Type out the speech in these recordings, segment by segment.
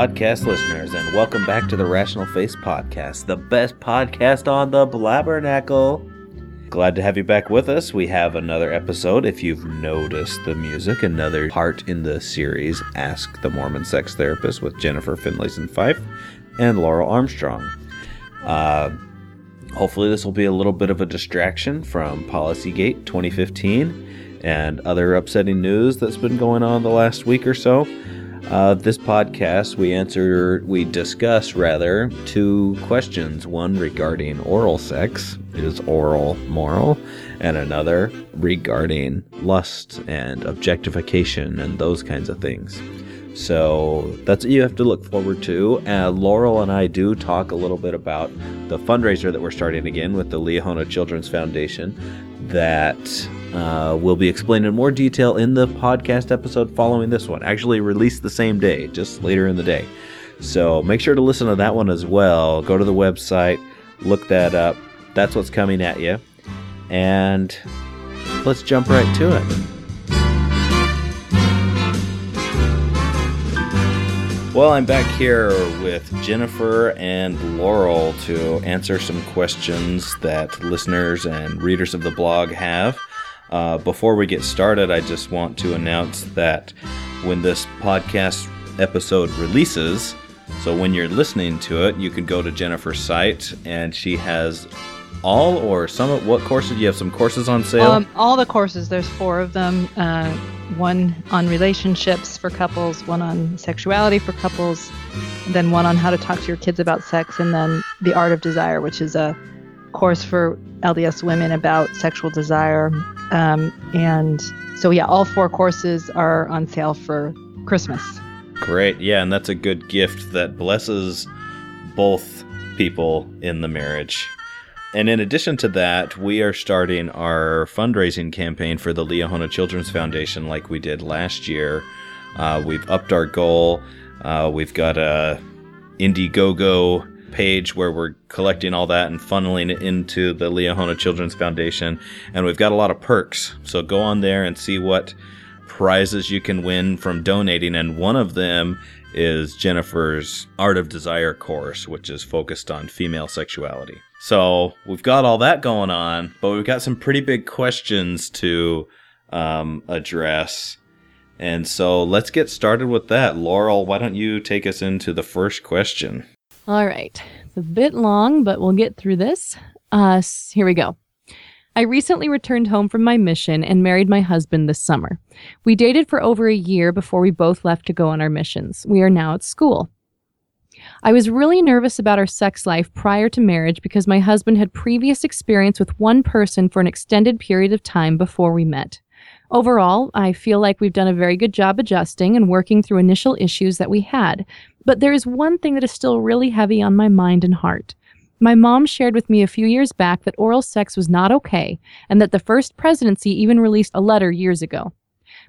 podcast listeners, and welcome back to the Rational Faiths Podcast, the best podcast on the Blabbernacle. Glad to have you back with us. We have another episode, if you've noticed the music, another part in the series Ask the Mormon Sex Therapist with Jennifer Finlayson Fife and Laurel Armstrong. Uh, hopefully, this will be a little bit of a distraction from Policygate 2015 and other upsetting news that's been going on the last week or so. Uh, this podcast, we answer, we discuss rather, two questions. One regarding oral sex, is oral moral? And another regarding lust and objectification and those kinds of things. So that's what you have to look forward to. Uh, Laurel and I do talk a little bit about the fundraiser that we're starting again with the Liahona Children's Foundation that uh, will be explained in more detail in the podcast episode following this one. Actually, released the same day, just later in the day. So make sure to listen to that one as well. Go to the website, look that up. That's what's coming at you. And let's jump right to it. Well, I'm back here with Jennifer and Laurel to answer some questions that listeners and readers of the blog have. Uh, before we get started, I just want to announce that when this podcast episode releases, so when you're listening to it, you can go to Jennifer's site and she has all or some of what courses? You have some courses on sale? Um, all the courses, there's four of them. Uh, one on relationships for couples, one on sexuality for couples, then one on how to talk to your kids about sex, and then the art of desire, which is a course for LDS women about sexual desire. Um, and so, yeah, all four courses are on sale for Christmas. Great. Yeah, and that's a good gift that blesses both people in the marriage. And in addition to that, we are starting our fundraising campaign for the Liahona Children's Foundation like we did last year. Uh, we've upped our goal. Uh, we've got a Indiegogo page where we're collecting all that and funneling it into the Liahona Children's Foundation. And we've got a lot of perks. So go on there and see what prizes you can win from donating. And one of them is Jennifer's Art of Desire course, which is focused on female sexuality. So we've got all that going on, but we've got some pretty big questions to um, address. And so let's get started with that. Laurel, why don't you take us into the first question? All right. It's a bit long, but we'll get through this. Uh, here we go. I recently returned home from my mission and married my husband this summer. We dated for over a year before we both left to go on our missions. We are now at school. I was really nervous about our sex life prior to marriage because my husband had previous experience with one person for an extended period of time before we met. Overall, I feel like we've done a very good job adjusting and working through initial issues that we had, but there is one thing that is still really heavy on my mind and heart. My mom shared with me a few years back that oral sex was not okay, and that the first presidency even released a letter years ago.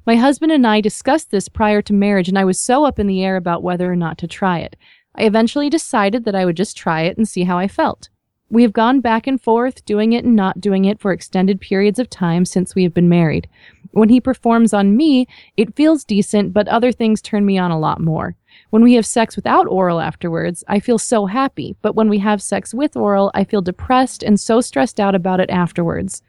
My husband and I discussed this prior to marriage, and I was so up in the air about whether or not to try it. I eventually decided that I would just try it and see how I felt. We have gone back and forth, doing it and not doing it for extended periods of time since we have been married. When he performs on me, it feels decent, but other things turn me on a lot more. When we have sex without oral afterwards, I feel so happy, but when we have sex with oral, I feel depressed and so stressed out about it afterwards.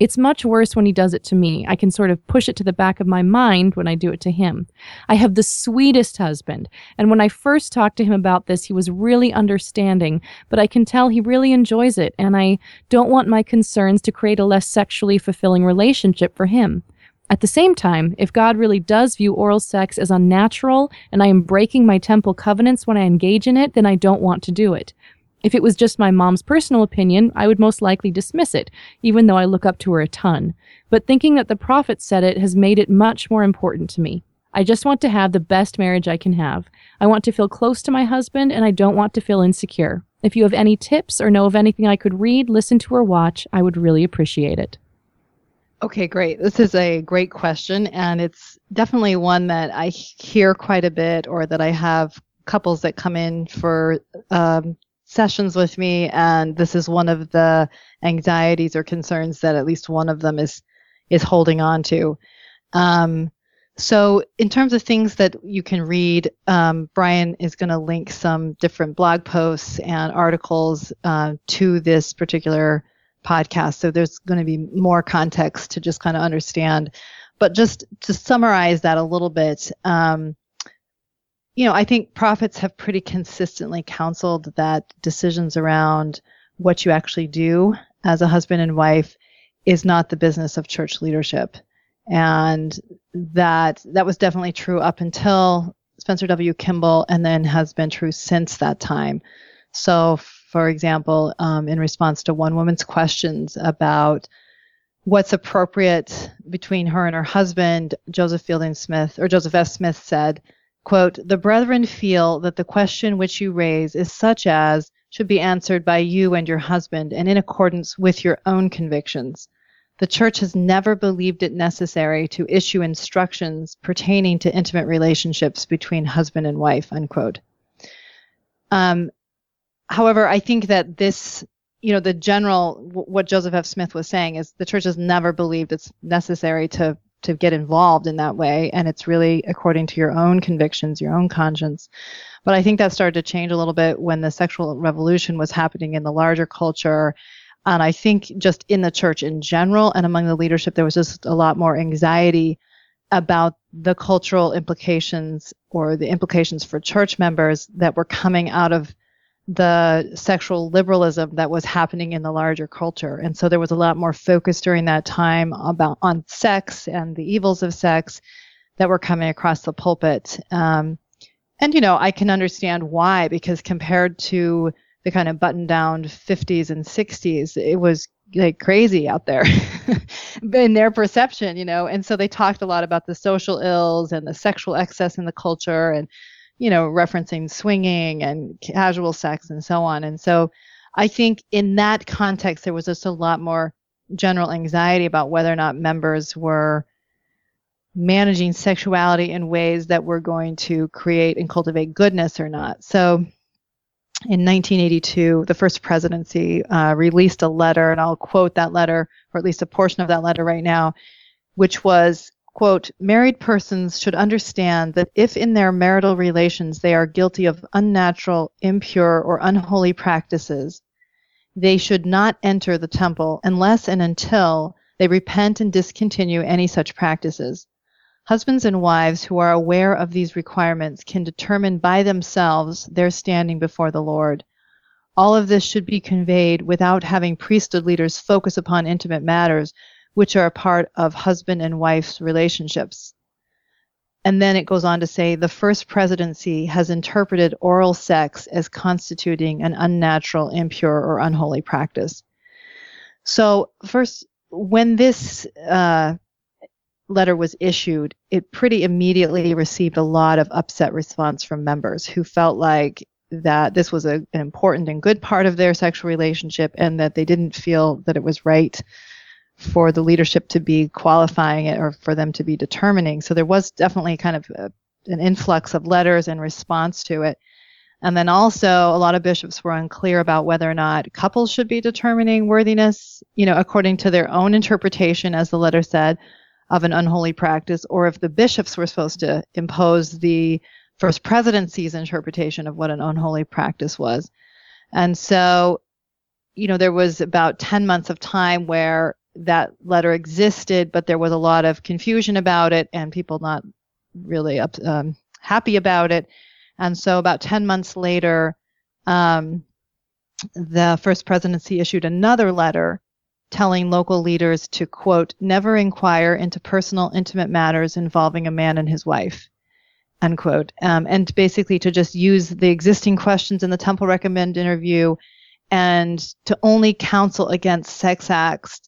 It's much worse when he does it to me. I can sort of push it to the back of my mind when I do it to him. I have the sweetest husband, and when I first talked to him about this, he was really understanding, but I can tell he really enjoys it, and I don't want my concerns to create a less sexually fulfilling relationship for him. At the same time, if God really does view oral sex as unnatural and I am breaking my temple covenants when I engage in it, then I don't want to do it. If it was just my mom's personal opinion, I would most likely dismiss it, even though I look up to her a ton. But thinking that the prophet said it has made it much more important to me. I just want to have the best marriage I can have. I want to feel close to my husband, and I don't want to feel insecure. If you have any tips or know of anything I could read, listen to, or watch, I would really appreciate it. Okay, great. This is a great question, and it's definitely one that I hear quite a bit, or that I have couples that come in for um, sessions with me, and this is one of the anxieties or concerns that at least one of them is is holding on to. Um, so, in terms of things that you can read, um, Brian is going to link some different blog posts and articles uh, to this particular podcast. So, there's going to be more context to just kind of understand. But just to summarize that a little bit, um, you know, I think prophets have pretty consistently counseled that decisions around what you actually do as a husband and wife is not the business of church leadership and that that was definitely true up until Spencer W. Kimball, and then has been true since that time. So, for example, um, in response to one woman's questions about what's appropriate between her and her husband, Joseph Fielding Smith or Joseph F. Smith said, quote, the brethren feel that the question which you raise is such as should be answered by you and your husband and in accordance with your own convictions. The church has never believed it necessary to issue instructions pertaining to intimate relationships between husband and wife, unquote. Um, however, I think that this, you know, the general, what Joseph F. Smith was saying is the church has never believed it's necessary to to get involved in that way and it's really according to your own convictions your own conscience but i think that started to change a little bit when the sexual revolution was happening in the larger culture and I think just in the church in general and among the leadership, there was just a lot more anxiety about the cultural implications or the implications for church members that were coming out of the sexual liberalism that was happening in the larger culture. And so there was a lot more focus during that time about on sex and the evils of sex that were coming across the pulpit. Um, and you know, I can understand why because compared to the kind of button down 50s and 60s it was like crazy out there in their perception you know and so they talked a lot about the social ills and the sexual excess in the culture and you know referencing swinging and casual sex and so on. And so i think in that context there was just a lot more general anxiety about whether or not members were managing sexuality in ways that were going to create and cultivate goodness or not. So in 1982, the first presidency uh, released a letter, and I'll quote that letter, or at least a portion of that letter right now, which was, quote, married persons should understand that if in their marital relations they are guilty of unnatural, impure, or unholy practices, they should not enter the temple unless and until they repent and discontinue any such practices. Husbands and wives who are aware of these requirements can determine by themselves their standing before the Lord. All of this should be conveyed without having priesthood leaders focus upon intimate matters, which are a part of husband and wife's relationships. And then it goes on to say the first presidency has interpreted oral sex as constituting an unnatural, impure, or unholy practice. So, first, when this uh, letter was issued, it pretty immediately received a lot of upset response from members who felt like that this was a, an important and good part of their sexual relationship and that they didn't feel that it was right for the leadership to be qualifying it or for them to be determining. So there was definitely kind of a, an influx of letters in response to it. And then also, a lot of bishops were unclear about whether or not couples should be determining worthiness, you know, according to their own interpretation, as the letter said, of an unholy practice, or if the bishops were supposed to impose the first presidency's interpretation of what an unholy practice was. And so, you know, there was about 10 months of time where that letter existed, but there was a lot of confusion about it and people not really up, um, happy about it. And so, about 10 months later, um, the first presidency issued another letter telling local leaders to, quote, never inquire into personal, intimate matters involving a man and his wife, unquote. Um, and basically to just use the existing questions in the Temple Recommend interview and to only counsel against sex acts,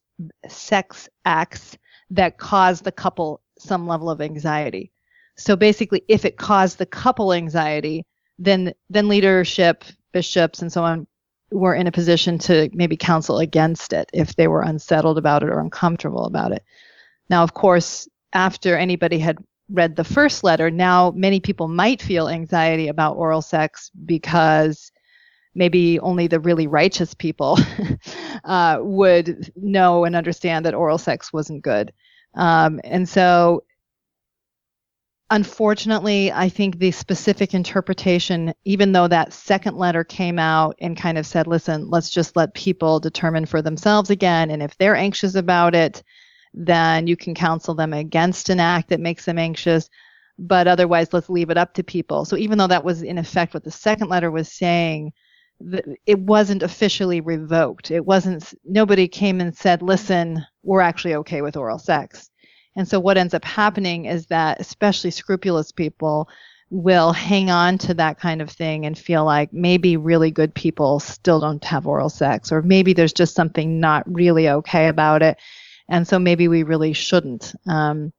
sex acts that cause the couple some level of anxiety. So basically, if it caused the couple anxiety, then then leadership, bishops, and so on were in a position to maybe counsel against it if they were unsettled about it or uncomfortable about it. Now, of course, after anybody had read the first letter, now many people might feel anxiety about oral sex because maybe only the really righteous people uh, would know and understand that oral sex wasn't good. Um, and so unfortunately, I think the specific interpretation, even though that second letter came out and kind of said, listen, let's just let people determine for themselves again. And if they're anxious about it, then you can counsel them against an act that makes them anxious. But otherwise, let's leave it up to people. So even though that was in effect what the second letter was saying, it wasn't officially revoked. It wasn't, nobody came and said, listen, we're actually okay with oral sex. And so what ends up happening is that especially scrupulous people will hang on to that kind of thing and feel like maybe really good people still don't have oral sex or maybe there's just something not really okay about it. And so maybe we really shouldn't. Um,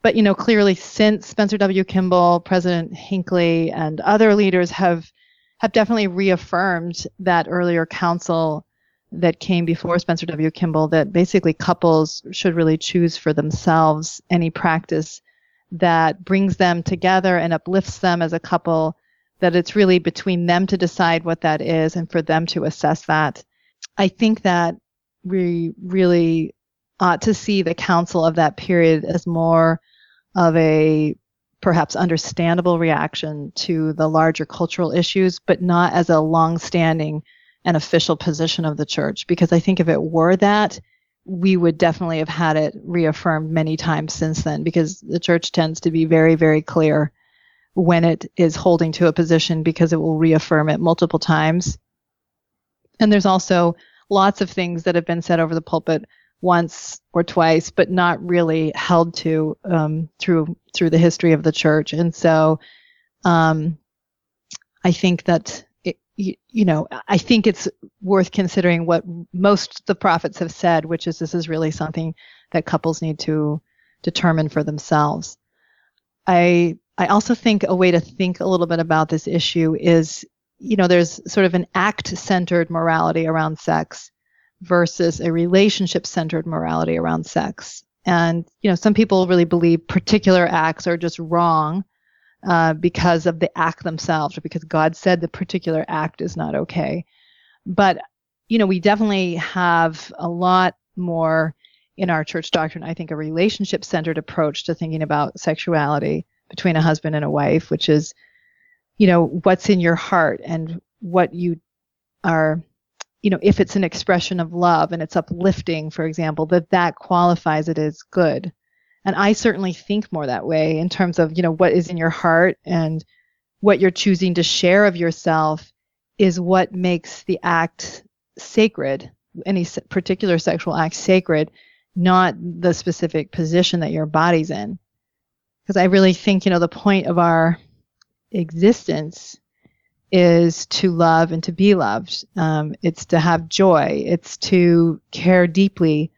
but you know, clearly since Spencer W. Kimball, President Hinckley, and other leaders have have definitely reaffirmed that earlier counsel that came before Spencer W. Kimball that basically couples should really choose for themselves any practice that brings them together and uplifts them as a couple, that it's really between them to decide what that is and for them to assess that. I think that we really ought to see the counsel of that period as more of a perhaps understandable reaction to the larger cultural issues, but not as a long-standing and official position of the church. Because I think if it were that, we would definitely have had it reaffirmed many times since then, because the church tends to be very, very clear when it is holding to a position because it will reaffirm it multiple times. And there's also lots of things that have been said over the pulpit once or twice, but not really held to um, through through the history of the church. And so, um, I think that it, you, you, know, I think it's worth considering what most the prophets have said, which is this is really something that couples need to determine for themselves. I I also think a way to think a little bit about this issue is, you know, there's sort of an act-centered morality around sex versus a relationship centered morality around sex. And, you know, some people really believe particular acts are just wrong uh, because of the act themselves or because God said the particular act is not okay. But, you know, we definitely have a lot more in our church doctrine, I think, a relationship centered approach to thinking about sexuality between a husband and a wife, which is, you know, what's in your heart and what you are you know, if it's an expression of love and it's uplifting, for example, that that qualifies it as good. And I certainly think more that way in terms of, you know, what is in your heart and what you're choosing to share of yourself is what makes the act sacred, any particular sexual act sacred, not the specific position that your body's in. Because I really think, you know, the point of our existence is to love and to be loved. Um, it's to have joy. It's to care deeply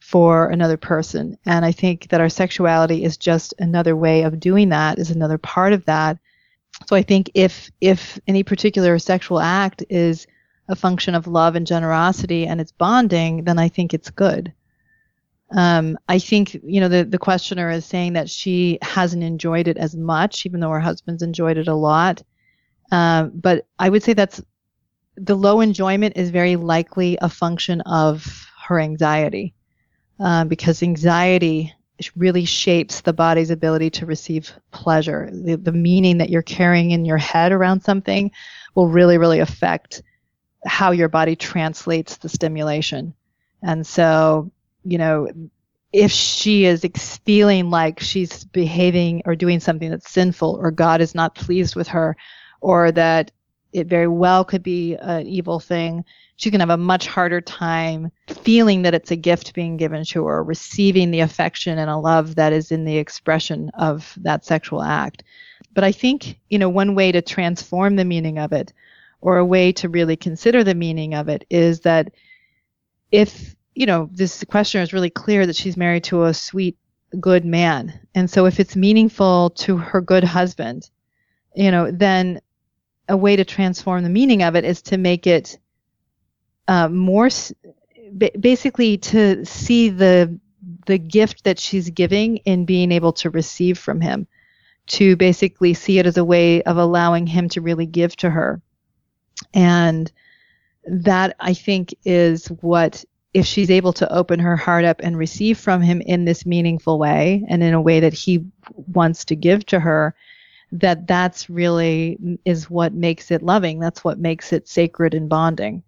for another person. And I think that our sexuality is just another way of doing that, is another part of that. So I think if if any particular sexual act is a function of love and generosity and it's bonding, then I think it's good. Um, I think you know the the questioner is saying that she hasn't enjoyed it as much, even though her husband's enjoyed it a lot. Um, but I would say that's the low enjoyment is very likely a function of her anxiety, uh, because anxiety really shapes the body's ability to receive pleasure. The, the meaning that you're carrying in your head around something will really, really affect how your body translates the stimulation. And so, you know, if she is feeling like she's behaving or doing something that's sinful or God is not pleased with her, or that it very well could be an evil thing, she can have a much harder time feeling that it's a gift being given to her, receiving the affection and a love that is in the expression of that sexual act. But I think, you know, one way to transform the meaning of it, or a way to really consider the meaning of it, is that if, you know, this questioner is really clear that she's married to a sweet, good man. And so if it's meaningful to her good husband, you know, then a way to transform the meaning of it is to make it uh, more basically to see the the gift that she's giving in being able to receive from him to basically see it as a way of allowing him to really give to her. And that i think is what if she's able to open her heart up and receive from him in this meaningful way and in a way that he wants to give to her that that's really is what makes it loving. That's what makes it sacred and bonding.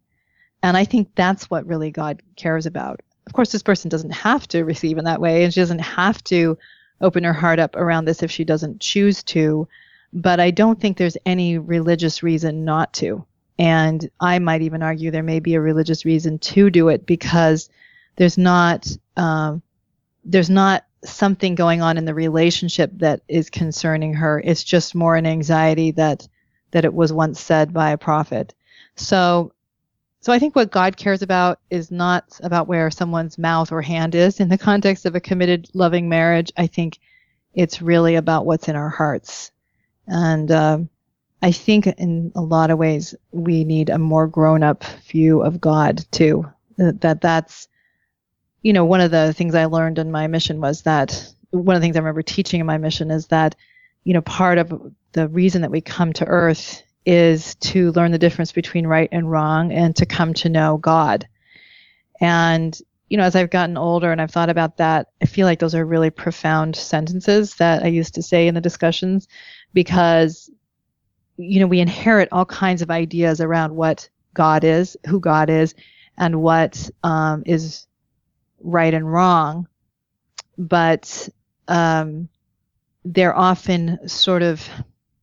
And i think that's what really god cares about. Of course this person doesn't have to receive in that way and she doesn't have to open her heart up around this if she doesn't choose to but i don't think there's any religious reason not to. And I might even argue there may be a religious reason to do it because there's not um, there's not something going on in the relationship that is concerning her. It's just more an anxiety that that it was once said by a prophet. So so I think what God cares about is not about where someone's mouth or hand is in the context of a committed loving marriage. I think it's really about what's in our hearts. And um, I think in a lot of ways we need a more grown up view of God too. That that's you know one of the things I learned in my mission was that one of the things I remember teaching in my mission is that you know part of the reason that we come to earth is to learn the difference between right and wrong and to come to know God. And you know, as I've gotten older and I've thought about that, I feel like those are really profound sentences that I used to say in the discussions because you know, we inherit all kinds of ideas around what God is, who God is, and what um, is right and wrong. But um, they're often sort of,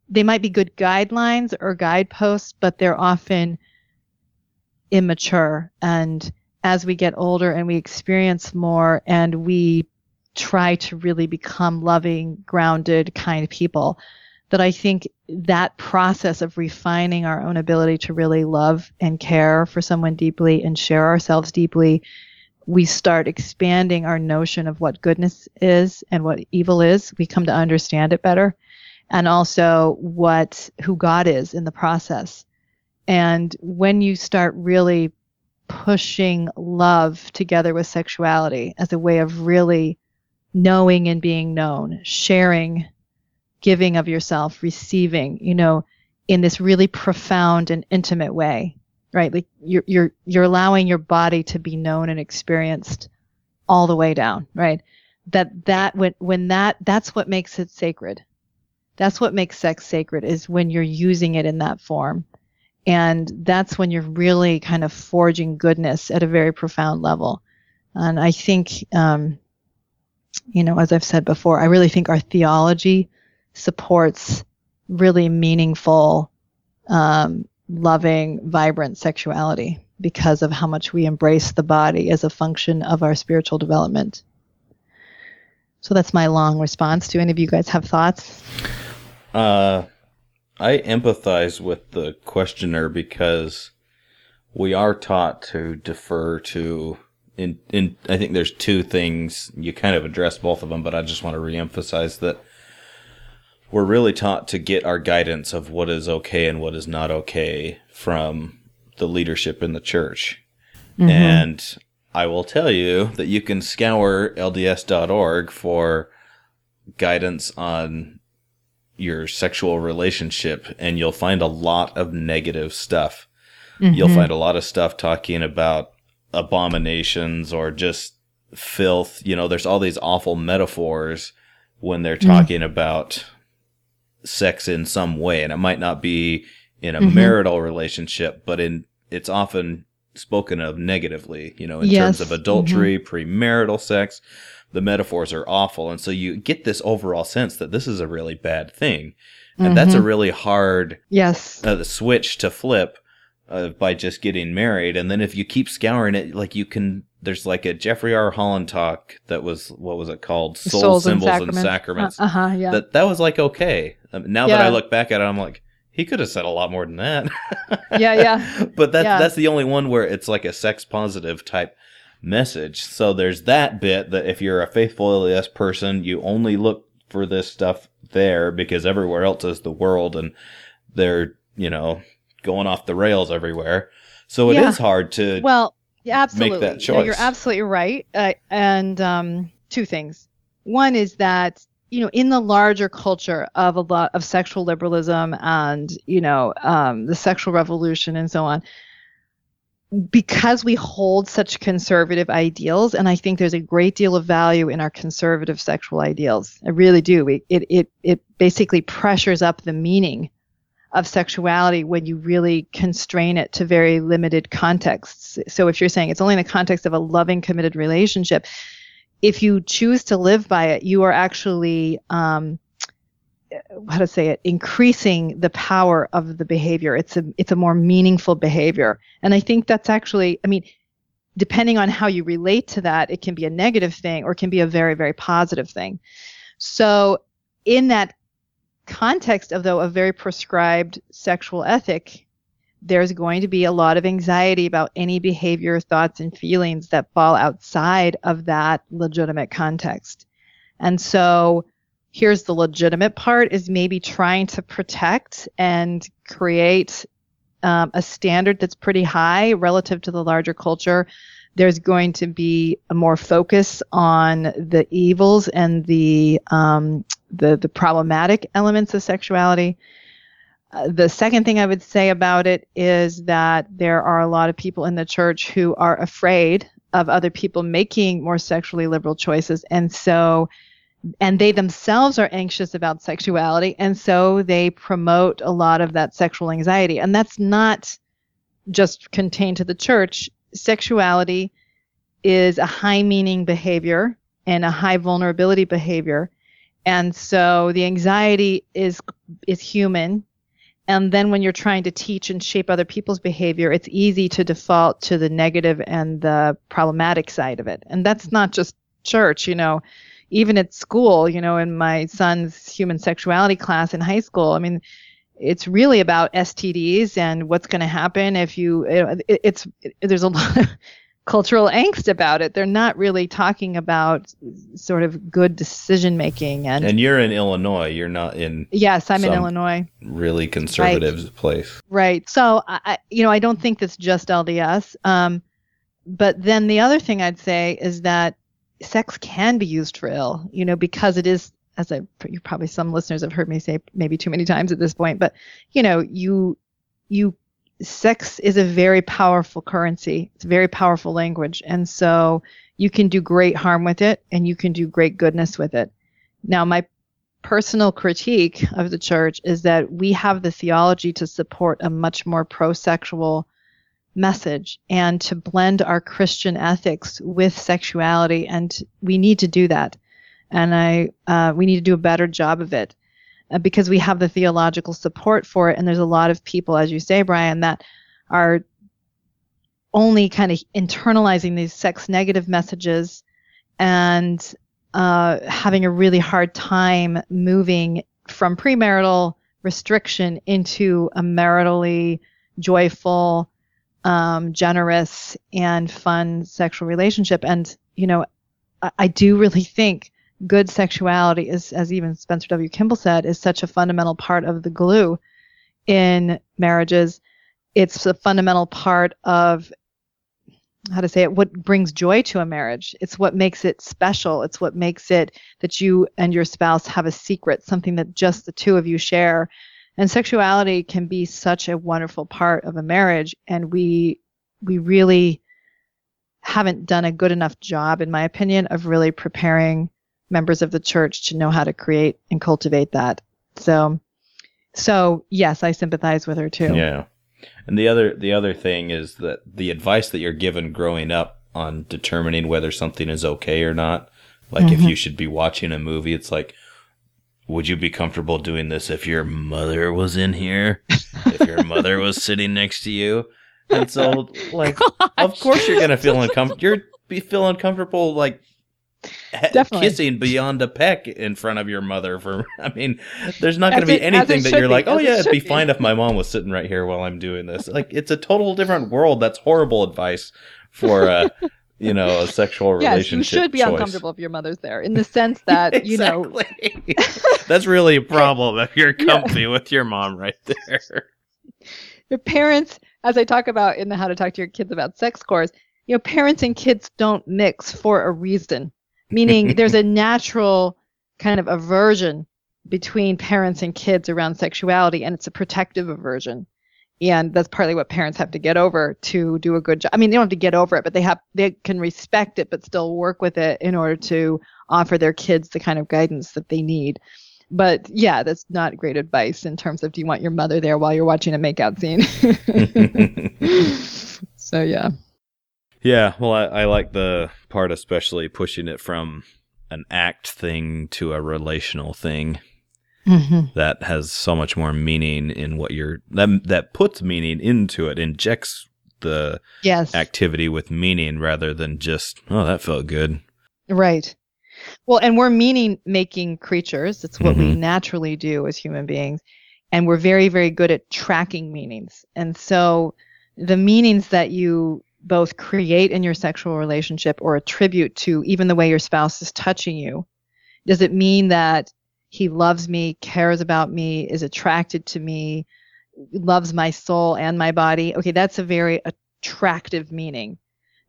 they might be good guidelines or guideposts, but they're often immature. And as we get older and we experience more and we try to really become loving, grounded, kind people, that I think that process of refining our own ability to really love and care for someone deeply and share ourselves deeply, we start expanding our notion of what goodness is and what evil is. We come to understand it better and also what who God is in the process. And when you start really pushing love together with sexuality as a way of really knowing and being known, sharing giving of yourself, receiving, you know, in this really profound and intimate way, right? Like you're you're you're allowing your body to be known and experienced all the way down, right? That that when when that that's what makes it sacred. That's what makes sex sacred is when you're using it in that form. And that's when you're really kind of forging goodness at a very profound level. And I think, um, you know, as I've said before, I really think our theology supports really meaningful, um, loving, vibrant sexuality because of how much we embrace the body as a function of our spiritual development. So that's my long response. Do any of you guys have thoughts? Uh, I empathize with the questioner because we are taught to defer to in in I think there's two things you kind of addressed both of them, but I just want to reemphasize that we're really taught to get our guidance of what is okay and what is not okay from the leadership in the church. Mm-hmm. And I will tell you that you can scour LDS.org for guidance on your sexual relationship, and you'll find a lot of negative stuff. Mm-hmm. You'll find a lot of stuff talking about abominations or just filth. You know, there's all these awful metaphors when they're mm. talking mm-hmm. about sex in some way, and it might not be in a mm-hmm. marital relationship, but in it's often spoken of negatively, you know, in yes. terms of adultery, mm-hmm. premarital sex. The metaphors are awful. And so you get this overall sense that this is a really bad thing. And mm-hmm. that's a mm-hmm. really hard yes uh, switch to flip uh, by just getting married. And then if you keep scouring it, like you can, there's like a Jeffrey R. Holland talk that was, what was it called? Souls, Souls Symbols, and Sacraments. And sacraments. Uh huh, yeah. That, that was like okay. Um, now yeah. that I look back at it, I'm like, he could have said a lot more than that. yeah, yeah. But that's, yeah. that's the only one where it's like a sex positive type message. So there's that bit that if you're a faithful LDS person, you only look for this stuff there because everywhere else is the world and they're, you know, going off the rails everywhere. So it yeah. is hard to well, yeah, absolutely. make that choice. You're absolutely right. Uh, and um, two things. One is that you know in the larger culture of a lot of sexual liberalism and you know um, the sexual revolution and so on because we hold such conservative ideals, and I think there's a great deal of value in our conservative sexual ideals. I really do. We, it, it, it basically pressures up the meaning of sexuality when you really constrain it to very limited contexts. So if you're saying it's only in the context of a loving, committed relationship, if you choose to live by it, you are actually um, how to say it increasing the power of the behavior. It's a it's a more meaningful behavior. And i think that's actually i mean depending on how you relate to that it can be a negative thing or it can be a very very positive thing. So in that context of though a very prescribed sexual ethic there's going to be a lot of anxiety about any behavior thoughts and feelings that fall outside of that legitimate context. And so here's the legitimate part is maybe trying to protect and create um, a standard that's pretty high relative to the larger culture. There's going to be a more focus on the evils and the um, the, the problematic elements of sexuality. Uh, the second thing I would say about it is that there are a lot of people in the church who are afraid of other people making more sexually liberal choices, and so and they themselves are anxious about sexuality and so they promote a lot of that sexual anxiety and that's not just contained to the church sexuality is a high meaning behavior and a high vulnerability behavior and so the anxiety is is human and then when you're trying to teach and shape other people's behavior it's easy to default to the negative and the problematic side of it and that's not just church you know even at school, you know, in my son's human sexuality class in high school, I mean, it's really about STDs and what's going to happen if you. It, it's it, there's a lot of cultural angst about it. They're not really talking about sort of good decision making and. And you're in Illinois. You're not in. Yes, I'm in Illinois. Really conservative right. place. Right. So I, you know, I don't think that's just LDS. Um, but then the other thing I'd say is that sex can be used for ill, you know, because it is, as I, you probably some listeners have heard me say maybe too many times at this point, but you know, you, you, sex is a very powerful currency. It's a very powerful language. And so you can do great harm with it and you can do great goodness with it. Now, my personal critique of the church is that we have the theology to support a much more pro sexual message and to blend our Christian ethics with sexuality. And we need to do that. And I, uh, we need to do a better job of it because we have the theological support for it. And there's a lot of people, as you say, Brian, that are only kind of internalizing these sex negative messages and uh, having a really hard time moving from premarital restriction into a maritally joyful, um, generous and fun sexual relationship. And, you know, I, I do really think good sexuality is, as even Spencer W. Kimball said, is such a fundamental part of the glue in marriages. It's a fundamental part of how to say it what brings joy to a marriage it's what makes it special it's what makes it that you and your spouse have a secret something that just the two of you share and sexuality can be such a wonderful part of a marriage and we we really haven't done a good enough job in my opinion of really preparing members of the church to know how to create and cultivate that so so yes i sympathize with her too yeah and the other the other thing is that the advice that you're given growing up on determining whether something is okay or not like mm-hmm. if you should be watching a movie it's like would you be comfortable doing this if your mother was in here? if your mother was sitting next to you? And so, like, Gosh. of course you're gonna feel uncomfortable. You're be feel uncomfortable, like Definitely. kissing beyond a peck in front of your mother. For I mean, there's not going to be anything that you're be, like, oh yeah, it'd be, be fine if my mom was sitting right here while I'm doing this. Like, it's a total different world. That's horrible advice for uh, you know, a sexual relationship. Yes, you should be choice. uncomfortable if your mother's there, in the sense that you know. That's really a problem if you're comfy yeah. with your mom right there. Your parents, as I talk about in the How to Talk to Your Kids About Sex course, you know, parents and kids don't mix for a reason. Meaning, there's a natural kind of aversion between parents and kids around sexuality, and it's a protective aversion. and that's partly what parents have to get over to do a good job. I mean, they don't have to get over it, but they have they can respect it, but still work with it in order to offer their kids the kind of guidance that they need. But yeah, that's not great advice in terms of do you want your mother there while you're watching a makeout scene? so yeah. Yeah, well, I, I like the part especially pushing it from an act thing to a relational thing mm-hmm. that has so much more meaning in what you're that that puts meaning into it, injects the yes. activity with meaning rather than just oh that felt good. Right. Well, and we're meaning making creatures. It's what mm-hmm. we naturally do as human beings. And we're very, very good at tracking meanings. And so the meanings that you both create in your sexual relationship or attribute to even the way your spouse is touching you, does it mean that he loves me, cares about me, is attracted to me, loves my soul and my body. Okay, that's a very attractive meaning.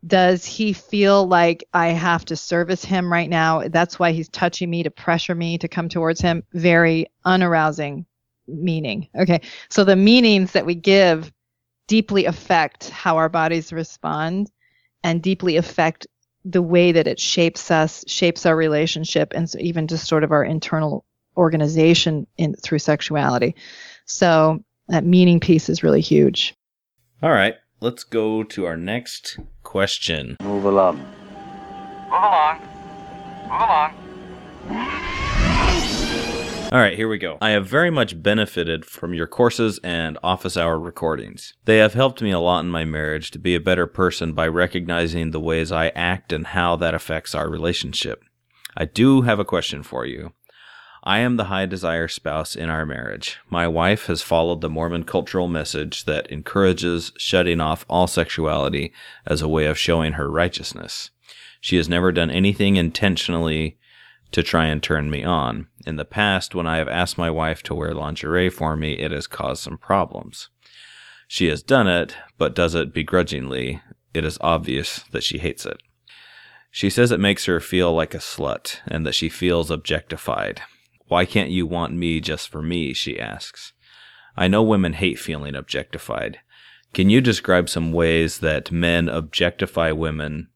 Does he feel like I have to service him right now? That's why he's touching me to pressure me to come towards him. Very unarousing meaning. Okay, so the meanings that we give deeply affect how our bodies respond and deeply affect the way that it shapes us, shapes our relationship, and so even just sort of our internal organization in through sexuality. So that meaning piece is really huge. All right, let's go to our next question. Move along. Move along. Move along. All right, here we go. I have very much benefited from your courses and office hour recordings. They have helped me a lot in my marriage to be a better person by recognizing the ways I act and how that affects our relationship. I do have a question for you. I am the high desire spouse in our marriage. My wife has followed the Mormon cultural message that encourages shutting off all sexuality as a way of showing her righteousness. She has never done anything intentionally to try and turn me on. In the past, when I have asked my wife to wear lingerie for me, it has caused some problems. She has done it, but does it begrudgingly. It is obvious that she hates it. She says it makes her feel like a slut and that she feels objectified. Why can't you want me just for me? she asks. I know women hate feeling objectified. Can you describe some ways that men objectify women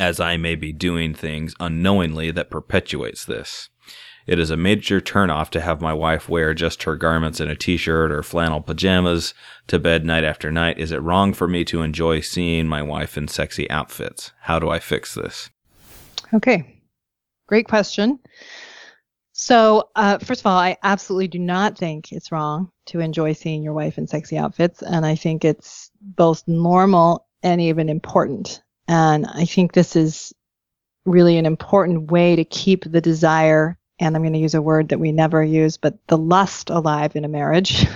as I may be doing things unknowingly that perpetuates this? It is a major turnoff to have my wife wear just her garments and a t-shirt or flannel pajamas to bed night after night. Is it wrong for me to enjoy seeing my wife in sexy outfits? How do I fix this? Okay. Great question. So, uh, first of all, I absolutely do not think it's wrong to enjoy seeing your wife in sexy outfits. And I think it's both normal and even important. And I think this is really an important way to keep the desire, and I'm going to use a word that we never use, but the lust alive in a marriage.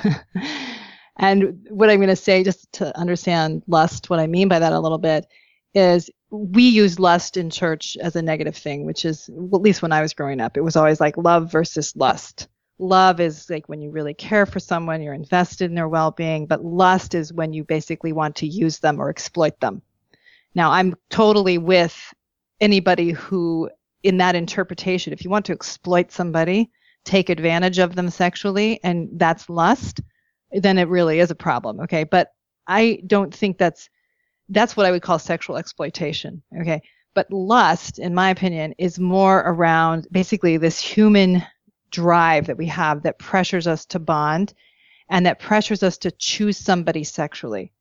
and what I'm going to say, just to understand lust, what I mean by that a little bit, is we use lust in church as a negative thing, which is, well, at least when I was growing up, it was always like love versus lust. Love is like when you really care for someone, you're invested in their well being, but lust is when you basically want to use them or exploit them. Now, I'm totally with anybody who, in that interpretation, if you want to exploit somebody, take advantage of them sexually, and that's lust, then it really is a problem. Okay. But I don't think that's that's what I would call sexual exploitation. Okay. But lust, in my opinion, is more around basically this human drive that we have that pressures us to bond and that pressures us to choose somebody sexually.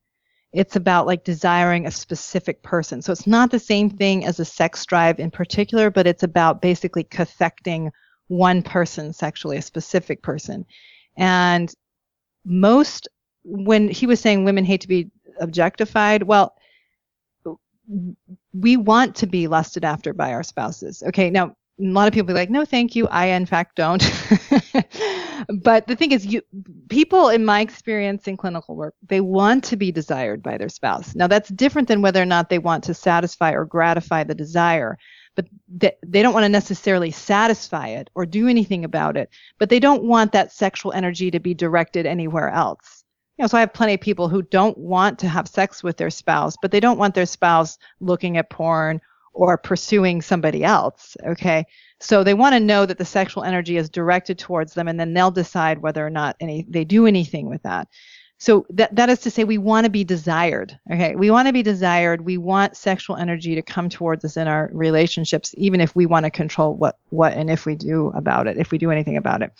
It's about like desiring a specific person. So it's not the same thing as a sex drive in particular, but it's about basically cathecting one person sexually, a specific person. And most, when he was saying women hate to be objectified. Well, we want to be lusted after by our spouses. Okay, now a lot of people be like, no, thank you. I, in fact, don't. but the thing is, you people, in my experience in clinical work, they want to be desired by their spouse. Now, that's different than whether or not they want to satisfy or gratify the desire. But they, they don't want to necessarily satisfy it or do anything about it. But they don't want that sexual energy to be directed anywhere else you know, so I have plenty of people who don't want to have sex with their spouse, but they don't want their spouse looking at porn or pursuing somebody else. Okay. So they want to know that the sexual energy is directed towards them and then they'll decide whether or not any they do anything with that. so that that is to say we want to be desired okay we want to be desired we want sexual energy to come towards us in our relationships even if we want to control what what and if we do about it if we do anything about it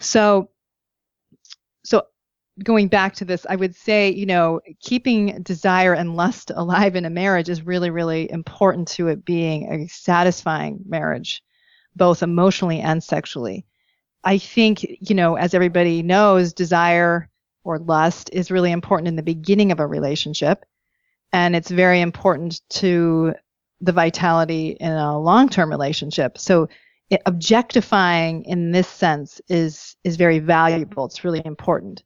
so so going back to this i would say you know keeping desire and lust alive in a marriage is really really important to it being a satisfying marriage both emotionally and sexually i think you know as everybody knows desire or lust is really important in the beginning of a relationship. And it's very important to the vitality in a long-term relationship. So objectifying in this sense is is very valuable. It's really important.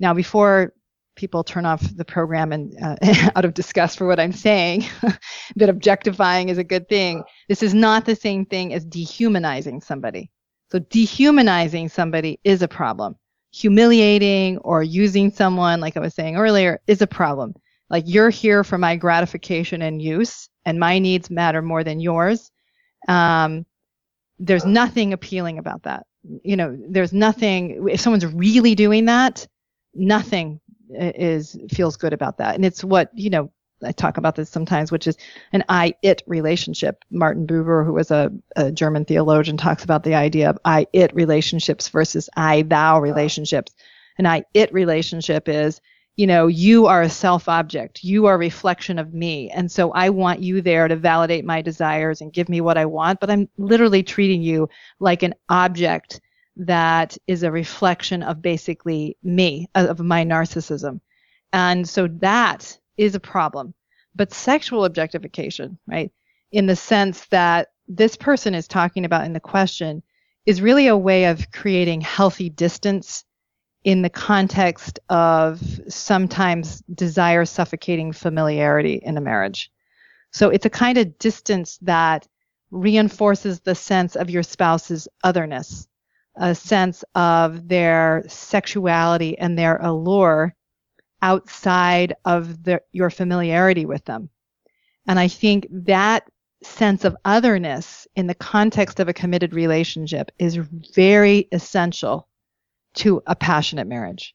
Now, before people turn off the program and uh, out of disgust for what I'm saying, that objectifying is a good thing. This is not the same thing as dehumanizing somebody. So dehumanizing somebody is a problem humiliating or using someone, like I was saying earlier, is a problem. Like you're here for my gratification and use, and my needs matter more than yours. Um, there's nothing appealing about that. You know, there's nothing. If someone's really doing that, nothing is feels good about that. And it's what you know I talk about this sometimes, which is an I it relationship. Martin Buber, who was a, a, German theologian, talks about the idea of I it relationships versus I thou ah. relationships. An I it relationship is, you know, you are a self object, you are a reflection of me. And so I want you there to validate my desires and give me what I want, but I'm literally treating you like an object that is a reflection of basically me, of my narcissism. And so that is a problem. But sexual objectification, right, in the sense that this person is talking about in the question, is really a way of creating healthy distance in the context of sometimes desire suffocating familiarity in a marriage. So it's a kind of distance that reinforces the sense of your spouse's otherness, a sense of their sexuality and their allure outside of the, your familiarity with them. And I think that sense of otherness in the context of a committed relationship is very essential to a passionate marriage.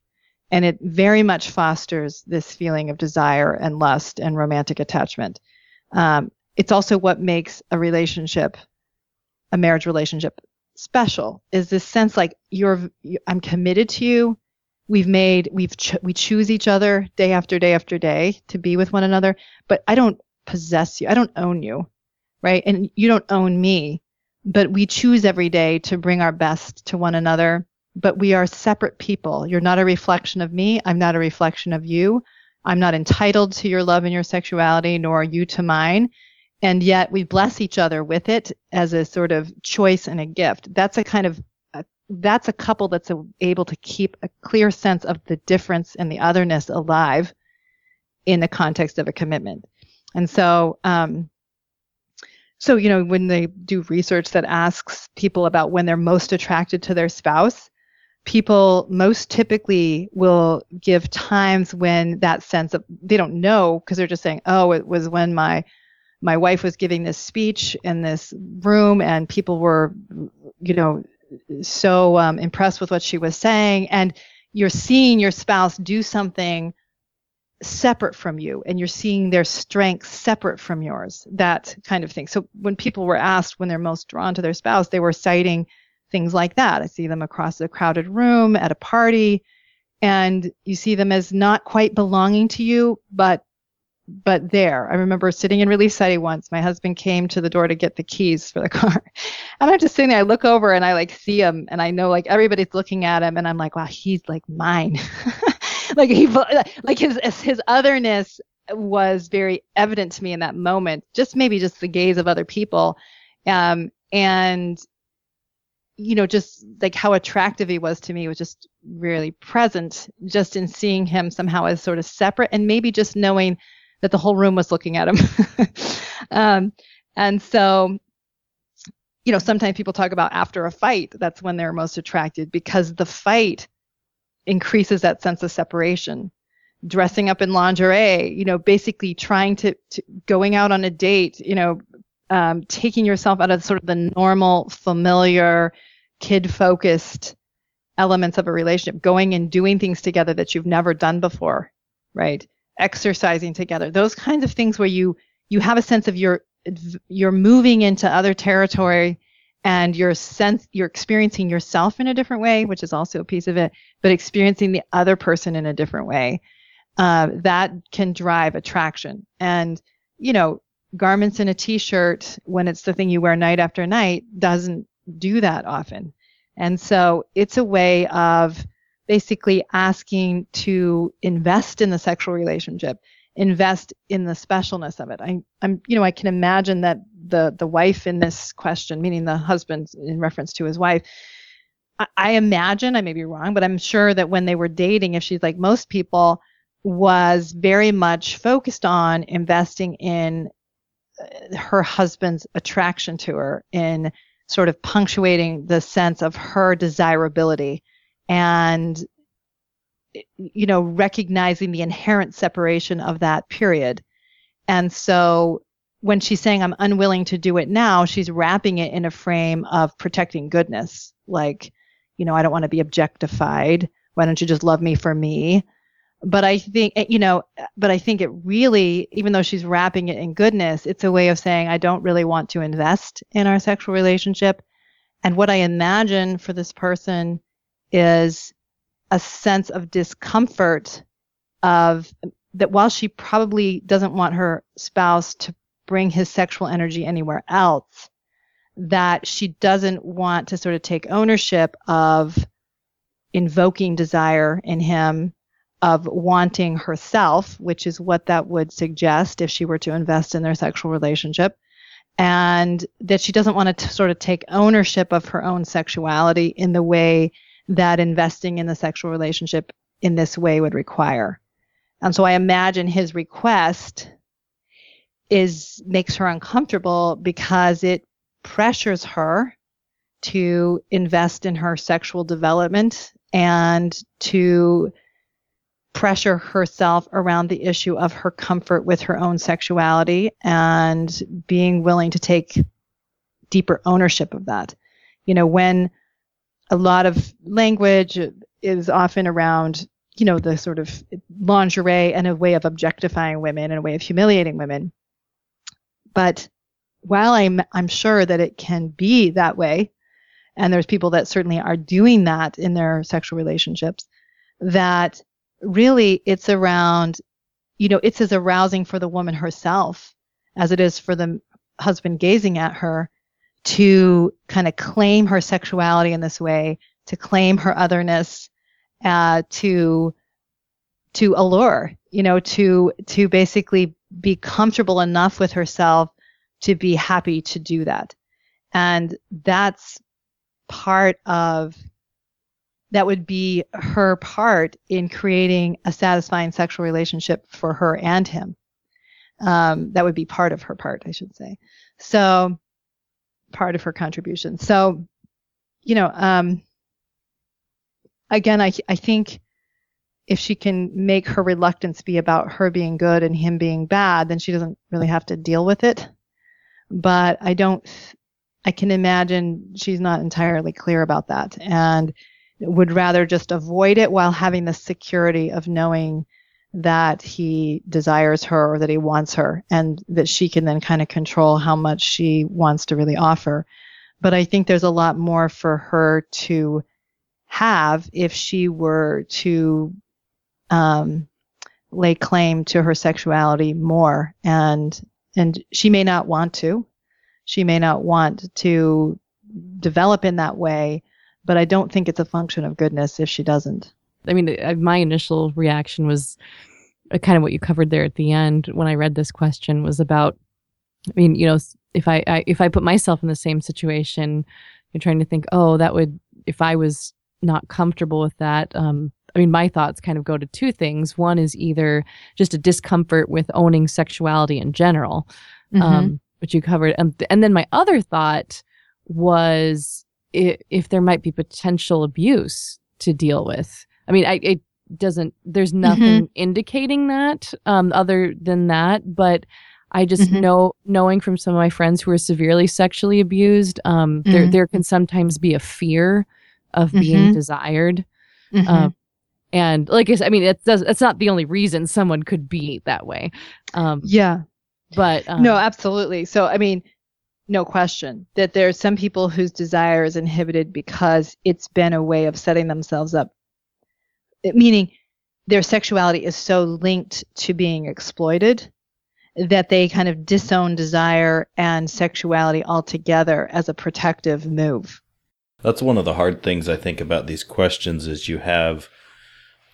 And it very much fosters this feeling of desire and lust and romantic attachment. Um, it's also what makes a relationship, a marriage relationship, special. Is this sense like you're, I'm committed to you. We've made we've ch- we choose each other day after day after day to be with one another but i don't possess you i don't own you right? And you don't own me but we choose every day to bring our best to one another but we are separate people. You're not a reflection of me i'm not a reflection of you. I'm not entitled to your love and your sexuality nor are you to mine and yet we bless each other with it as a sort of choice and a gift that's a kind of that's a couple that's a, able to keep a clear sense of the difference and the otherness alive in the context of a commitment. And so, um, so you know, when they do research that asks people about when they're most attracted to their spouse, people most typically will give times when that sense of they don't know because they're just saying, oh, it was when my my wife was giving this speech in this room and people were you know so um, impressed with what she was saying. And you're seeing your spouse do something separate from you and you're seeing their strengths separate from yours that kind of thing. So when people were asked when they're most drawn to their spouse they were citing things like that. I see them across a crowded room at a party and you see them as not quite belonging to you but but there. I remember sitting in Relief Society once. My husband came to the door to get the keys for the car. And I'm just sitting there. I look over and I like see him and I know like everybody's looking at him and I'm like, wow, he's like mine. like he like his his otherness was very evident to me in that moment. Just maybe just the gaze of other people. Um and you know, just like how attractive he was to me was just really present just in seeing him somehow as sort of separate and maybe just knowing that the whole room was looking at him. um, and so, you know, sometimes people talk about after a fight, that's when they're most attracted because the fight increases that sense of separation. Dressing up in lingerie, you know, basically trying to, to going out on a date, you know, um, taking yourself out of sort of the normal, familiar, kid focused elements of a relationship, going and doing things together that you've never done before, right? Exercising together, those kinds of things where you you have a sense of you're you're moving into other territory and you're sense you're experiencing yourself in a different way, which is also a piece of it, but experiencing the other person in a different way. Uh, that can drive attraction. And you know, garments and a t-shirt when it's the thing you wear night after night doesn't do that often. And so it's a way of basically asking to invest in the sexual relationship, invest in the specialness of it. I, am you know, I can imagine that the the wife in this question, meaning the husband in reference to his wife, I, I imagine I may be wrong, but I'm sure that when they were dating, if she's like most people, was very much focused on investing in uh, her husband's attraction to her in sort of punctuating the sense of her desirability and you know recognizing the inherent separation of that period. And so when she's saying i'm unwilling to do it now she's wrapping it in a frame of protecting goodness. Like you know i don't want to be objectified. Why don't you just love me for me? But I think eh, you know, but I think it really, even though she's wrapping it in goodness, it's a way of saying I don't really want to invest in our sexual relationship. And what I imagine for this person is a sense of discomfort of that while she probably doesn't want her spouse to bring his sexual energy anywhere else, that she doesn't want to sort of take ownership of invoking desire in him of wanting herself, which is what that would suggest if she were to invest in their sexual relationship, and that she doesn't want to sort of take ownership of her own sexuality in the way that investing in the sexual relationship in this way would require. And so I imagine his request is makes her uncomfortable because it pressures her to invest in her sexual development and to pressure herself around the issue of her comfort with her own sexuality and being willing to take deeper ownership of that. You know, when a lot of language is often around, you know, the sort of lingerie and a way of objectifying women and a way of humiliating women. But while I'm I'm sure that it can be that way, and there's people that certainly are doing that in their sexual relationships, that really it's around, you know, it's as arousing for the woman herself as it is for the husband gazing at her to kind of claim her sexuality in this way, to claim her otherness, uh, to to allure, you know, to to basically be comfortable enough with herself to be happy to do that. And that's part of that would be her part in creating a satisfying sexual relationship for her and him. Um, that would be part of her part, I should say. So, part of her contribution. So, you know, um, again, I, I think if she can make her reluctance be about her being good and him being bad, then she doesn't really have to deal with it. But I don't, I can imagine she's not entirely clear about that. And would rather just avoid it while having the security of knowing that he desires her or that he wants her and that she can then kind of control how much she wants to really offer. But I think there's a lot more for her to have if she were to um, lay claim to her sexuality more and and she may not want to she may not want to develop in that way but I don't think it's a function of goodness if she doesn't. I mean, my initial reaction was uh, kind of what you covered there at the end when I read this question was about. I mean, you know, if I, I if I put myself in the same situation, you're trying to think, oh, that would if I was not comfortable with that. Um, I mean, my thoughts kind of go to two things. One is either just a discomfort with owning sexuality in general, mm-hmm. um, which you covered, and and then my other thought was if, if there might be potential abuse to deal with. I mean, I, it doesn't, there's mm-hmm. nothing mm-hmm. indicating that um, other than that, but I just mm-hmm. know, knowing from some of my friends who are severely sexually abused, um, mm-hmm. there, there can sometimes be a fear of being Mhm. desired. Um, and like I said, I mean, it does. It's not the only reason someone could be that way. Um, yeah. but um, no, absolutely. So, I mean, no question that there are some people whose desire is inhibited because it's been a way of setting themselves up, meaning their sexuality is so linked to being exploited that they kind of disown desire and sexuality altogether as a protective move. That's one of the hard things I think about these questions is you have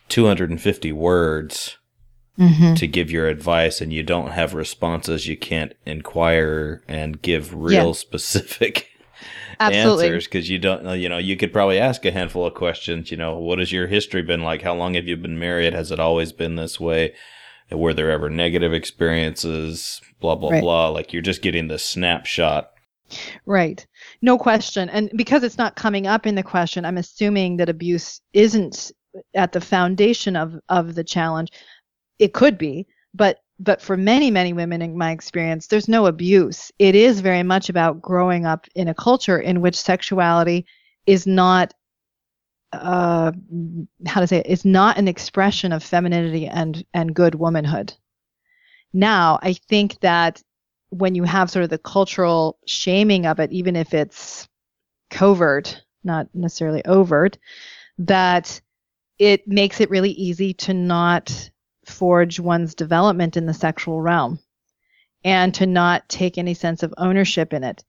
250 words Mm-hmm. to give your advice and you don't have responses you can't inquire and give real Yeah. specific Absolutely. answers because you don't know you know you could probably ask a handful of questions you know what has your history been like how long have you been married has it always been this way were there ever negative experiences blah blah Right. blah like you're just getting the snapshot Right. No question. And because it's not coming up in the question, I'm assuming that abuse isn't at the foundation of, of the challenge. It could be, but but for many, many women in my experience, there's no abuse. It is very much about growing up in a culture in which sexuality is not uh how to say it, it's not an expression of femininity and and good womanhood. Now, I think that when you have sort of the cultural shaming of it, even if it's covert, not necessarily overt, that it makes it really easy to not forge one's development in the sexual realm and to not take any sense of ownership in it.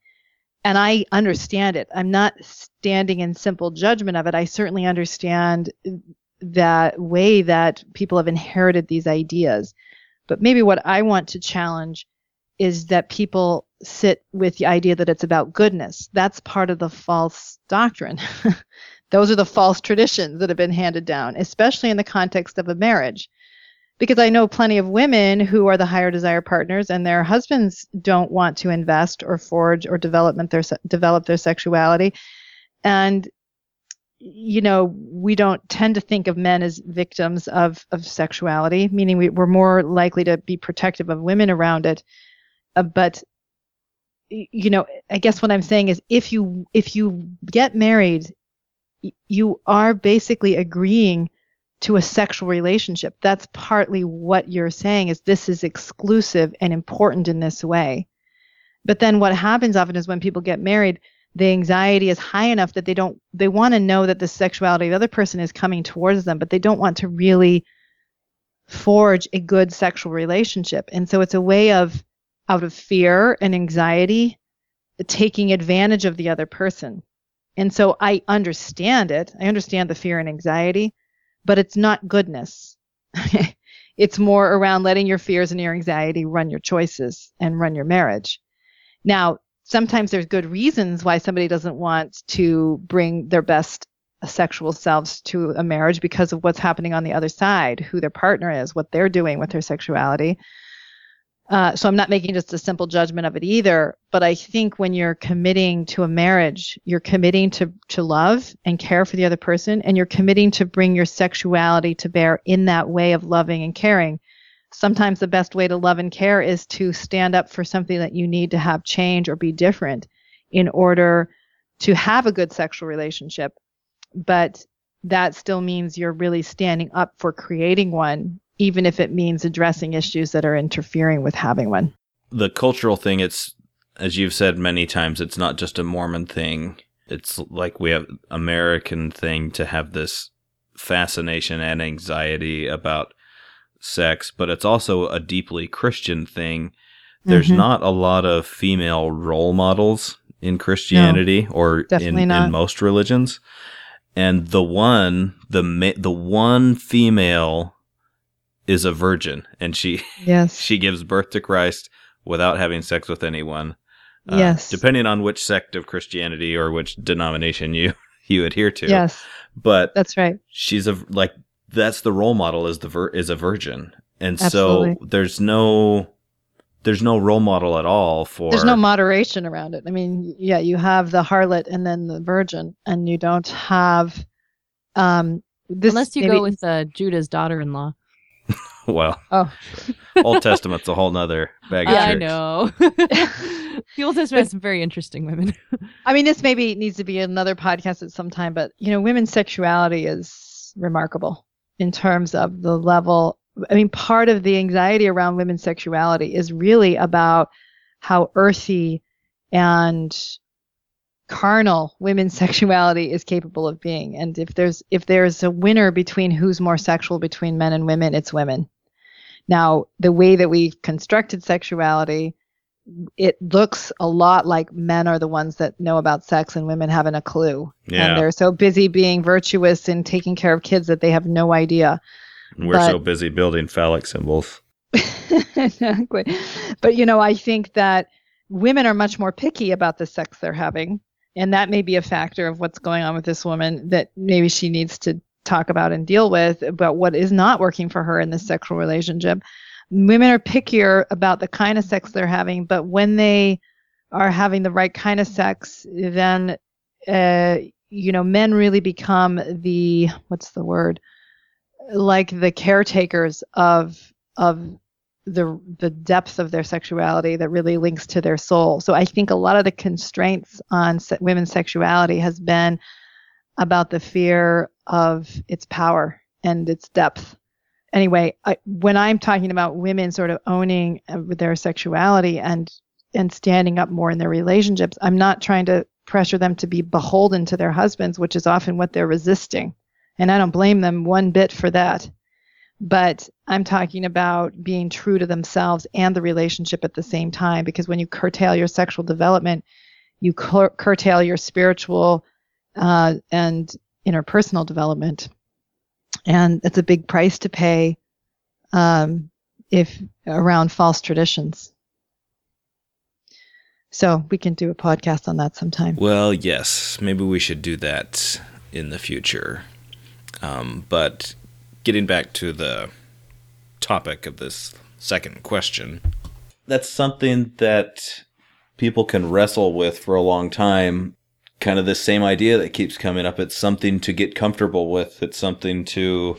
And I understand it. I'm not standing in simple judgment of it. I certainly understand that way that people have inherited these ideas. But maybe what I want to challenge is that people sit with the idea that it's about goodness. That's part of the false doctrine. Those are the false traditions that have been handed down, especially in the context of a marriage. Because I know plenty of women who are the higher desire partners and their husbands don't want to invest or forge or development their develop their sexuality. And you know, we don't tend to think of men as victims of, of sexuality, meaning we, we're more likely to be protective of women around it uh, but you know i guess what i'm saying is if you if you get married you are basically agreeing to a sexual relationship that's partly what you're saying is this is exclusive and important in this way but then what happens often is when people get married the anxiety is high enough that they don't they want to know that the sexuality of the other person is coming towards them but they don't want to really forge a good sexual relationship and so it's a way of out of fear and anxiety, taking advantage of the other person. And so I understand it. I understand the fear and anxiety, but it's not goodness. it's more around letting your fears and your anxiety run your choices and run your marriage. Now, sometimes there's good reasons why somebody doesn't want to bring their best sexual selves to a marriage because of what's happening on the other side, who their partner is, what they're doing with their sexuality. Uh, so I'm not making just a simple judgment of it either. But I think when you're committing to a marriage, you're committing to to love and care for the other person, and you're committing to bring your sexuality to bear in that way of loving and caring. Sometimes the best way to love and care is to stand up for something that you need to have change or be different in order to have a good sexual relationship. But that still means you're really standing up for creating one even if it means addressing issues that are interfering with having one. the cultural thing it's as you've said many times it's not just a mormon thing it's like we have american thing to have this fascination and anxiety about sex but it's also a deeply christian thing there's Mhm. not a lot of female role models in christianity or in, in most religions and the one the ma- the one female is a virgin and she Yes. she gives birth to Christ without having sex with anyone. Uh, Yes. Depending on which sect of Christianity or which denomination you you adhere to. Yes, But that's right. she's a like that's the role model is the vir- is a virgin. And Absolutely. so there's no there's no role model at all for There's no moderation around it. I mean, yeah, you have the harlot and then the virgin, and you don't have um this Unless you maybe- go with uh, Judah's daughter-in-law. well, Oh. Old Testament's a whole nother bag of I tricks. know. the Old Testament has some very interesting women. I mean, this maybe needs to be another podcast at some time, but you know, women's sexuality is remarkable in terms of the level. I mean, part of the anxiety around women's sexuality is really about how earthy and carnal women's sexuality is capable of being. And if there's if there's a winner between who's more sexual between men and women, it's women. Now, the way that we've constructed sexuality it looks a lot like men are the ones that know about sex and women haven't a clue. Yeah. And they're so busy being virtuous and taking care of kids that they have no idea. We're But- so busy building phallic symbols. exactly. But you know, I think that women are much more picky about the sex they're having. And that may be a factor of what's going on with this woman that maybe she needs to talk about and deal with about what is not working for her in this sexual relationship. Women are pickier about the kind of sex they're having, but when they are having the right kind of sex, then uh, you know, men really become the what's the word? Like the caretakers of of the the depth of their sexuality that really links to their soul. So I think a lot of the constraints on se- women's sexuality has been about the fear of its power and its depth. Anyway, I, when I'm talking about women sort of owning uh, their sexuality and and standing up more in their relationships, I'm not trying to pressure them to be beholden to their husbands, which is often what they're resisting. And I don't blame them one bit for that but I'm talking about being true to themselves and the relationship at the same time. Because when you curtail your sexual development, you cur- curtail your spiritual uh, and interpersonal development, and it's a big price to pay um, if around false traditions. So we can do a podcast on that sometime. Well, yes, maybe we should do that in the future. Um, but getting back to the topic of this second question, that's something that people can wrestle with for a long time. Kind of the same idea that keeps coming up. It's something to get comfortable with. It's something to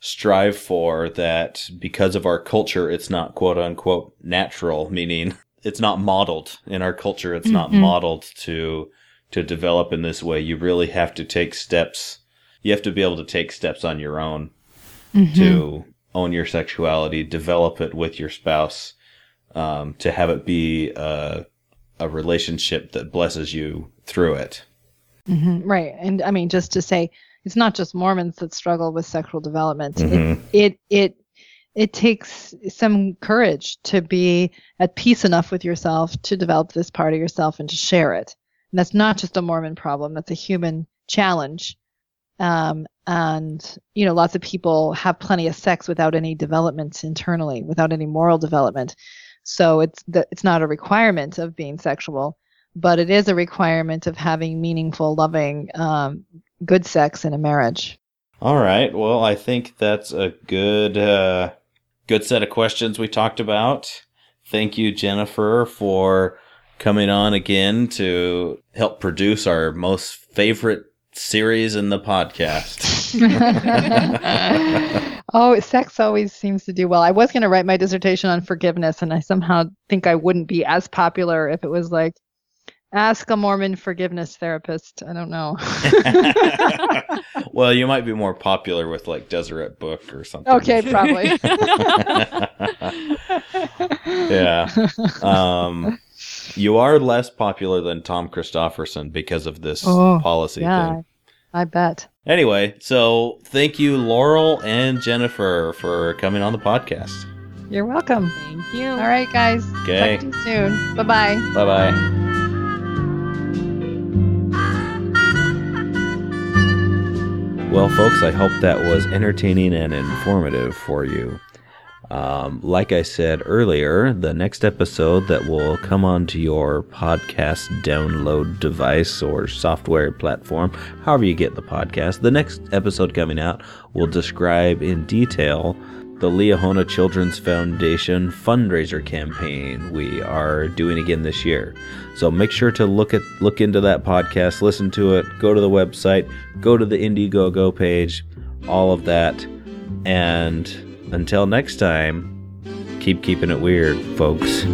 strive for that because of our culture, it's not quote unquote natural, meaning it's not modeled in our culture. It's not Mhm. modeled to, to develop in this way. You really have to take steps. You have to be able to take steps on your own to own your sexuality, develop it with your spouse, um, to have it be a, a relationship that blesses you through it. hmm right. And I mean, just to say, it's not just Mormons that struggle with sexual development. Mhm. It, it it it takes some courage to be at peace enough with yourself to develop this part of yourself and to share it. And that's not just a Mormon problem. That's a human challenge. Um, and you know, lots of people have plenty of sex without any development internally, without any moral development. So it's the, it's not a requirement of being sexual, but it is a requirement of having meaningful, loving, um, good sex in a marriage. All right. Well, I think that's a good uh, good set of questions we talked about. Thank you, Jennifer, for coming on again to help produce our most favorite series in the podcast. oh, sex always seems to do well. I was going to write my dissertation on forgiveness, and I somehow think I wouldn't be as popular if it was like, ask a Mormon forgiveness therapist. I don't know. well, you might be more popular with like Deseret Book or something. okay, probably. yeah. Um, you are less popular than Tom Christofferson because of this Oh, policy yeah, thing. I bet. Anyway, so thank you, Laurel and Jennifer, for coming on the podcast. You're welcome. Thank you. All right, guys. Okay. Talk to you soon. Bye bye. Bye bye. Well, folks, I hope that was entertaining and informative for you. Um, like I said earlier, the next episode that will come onto your podcast download device or software platform, however you get the podcast, the next episode coming out will describe in detail the Liahona Children's Foundation fundraiser campaign we are doing again this year. So make sure to look at look into that podcast, listen to it, go to the website, go to the Indiegogo page, all of that, and until next time, keep keeping it weird, folks.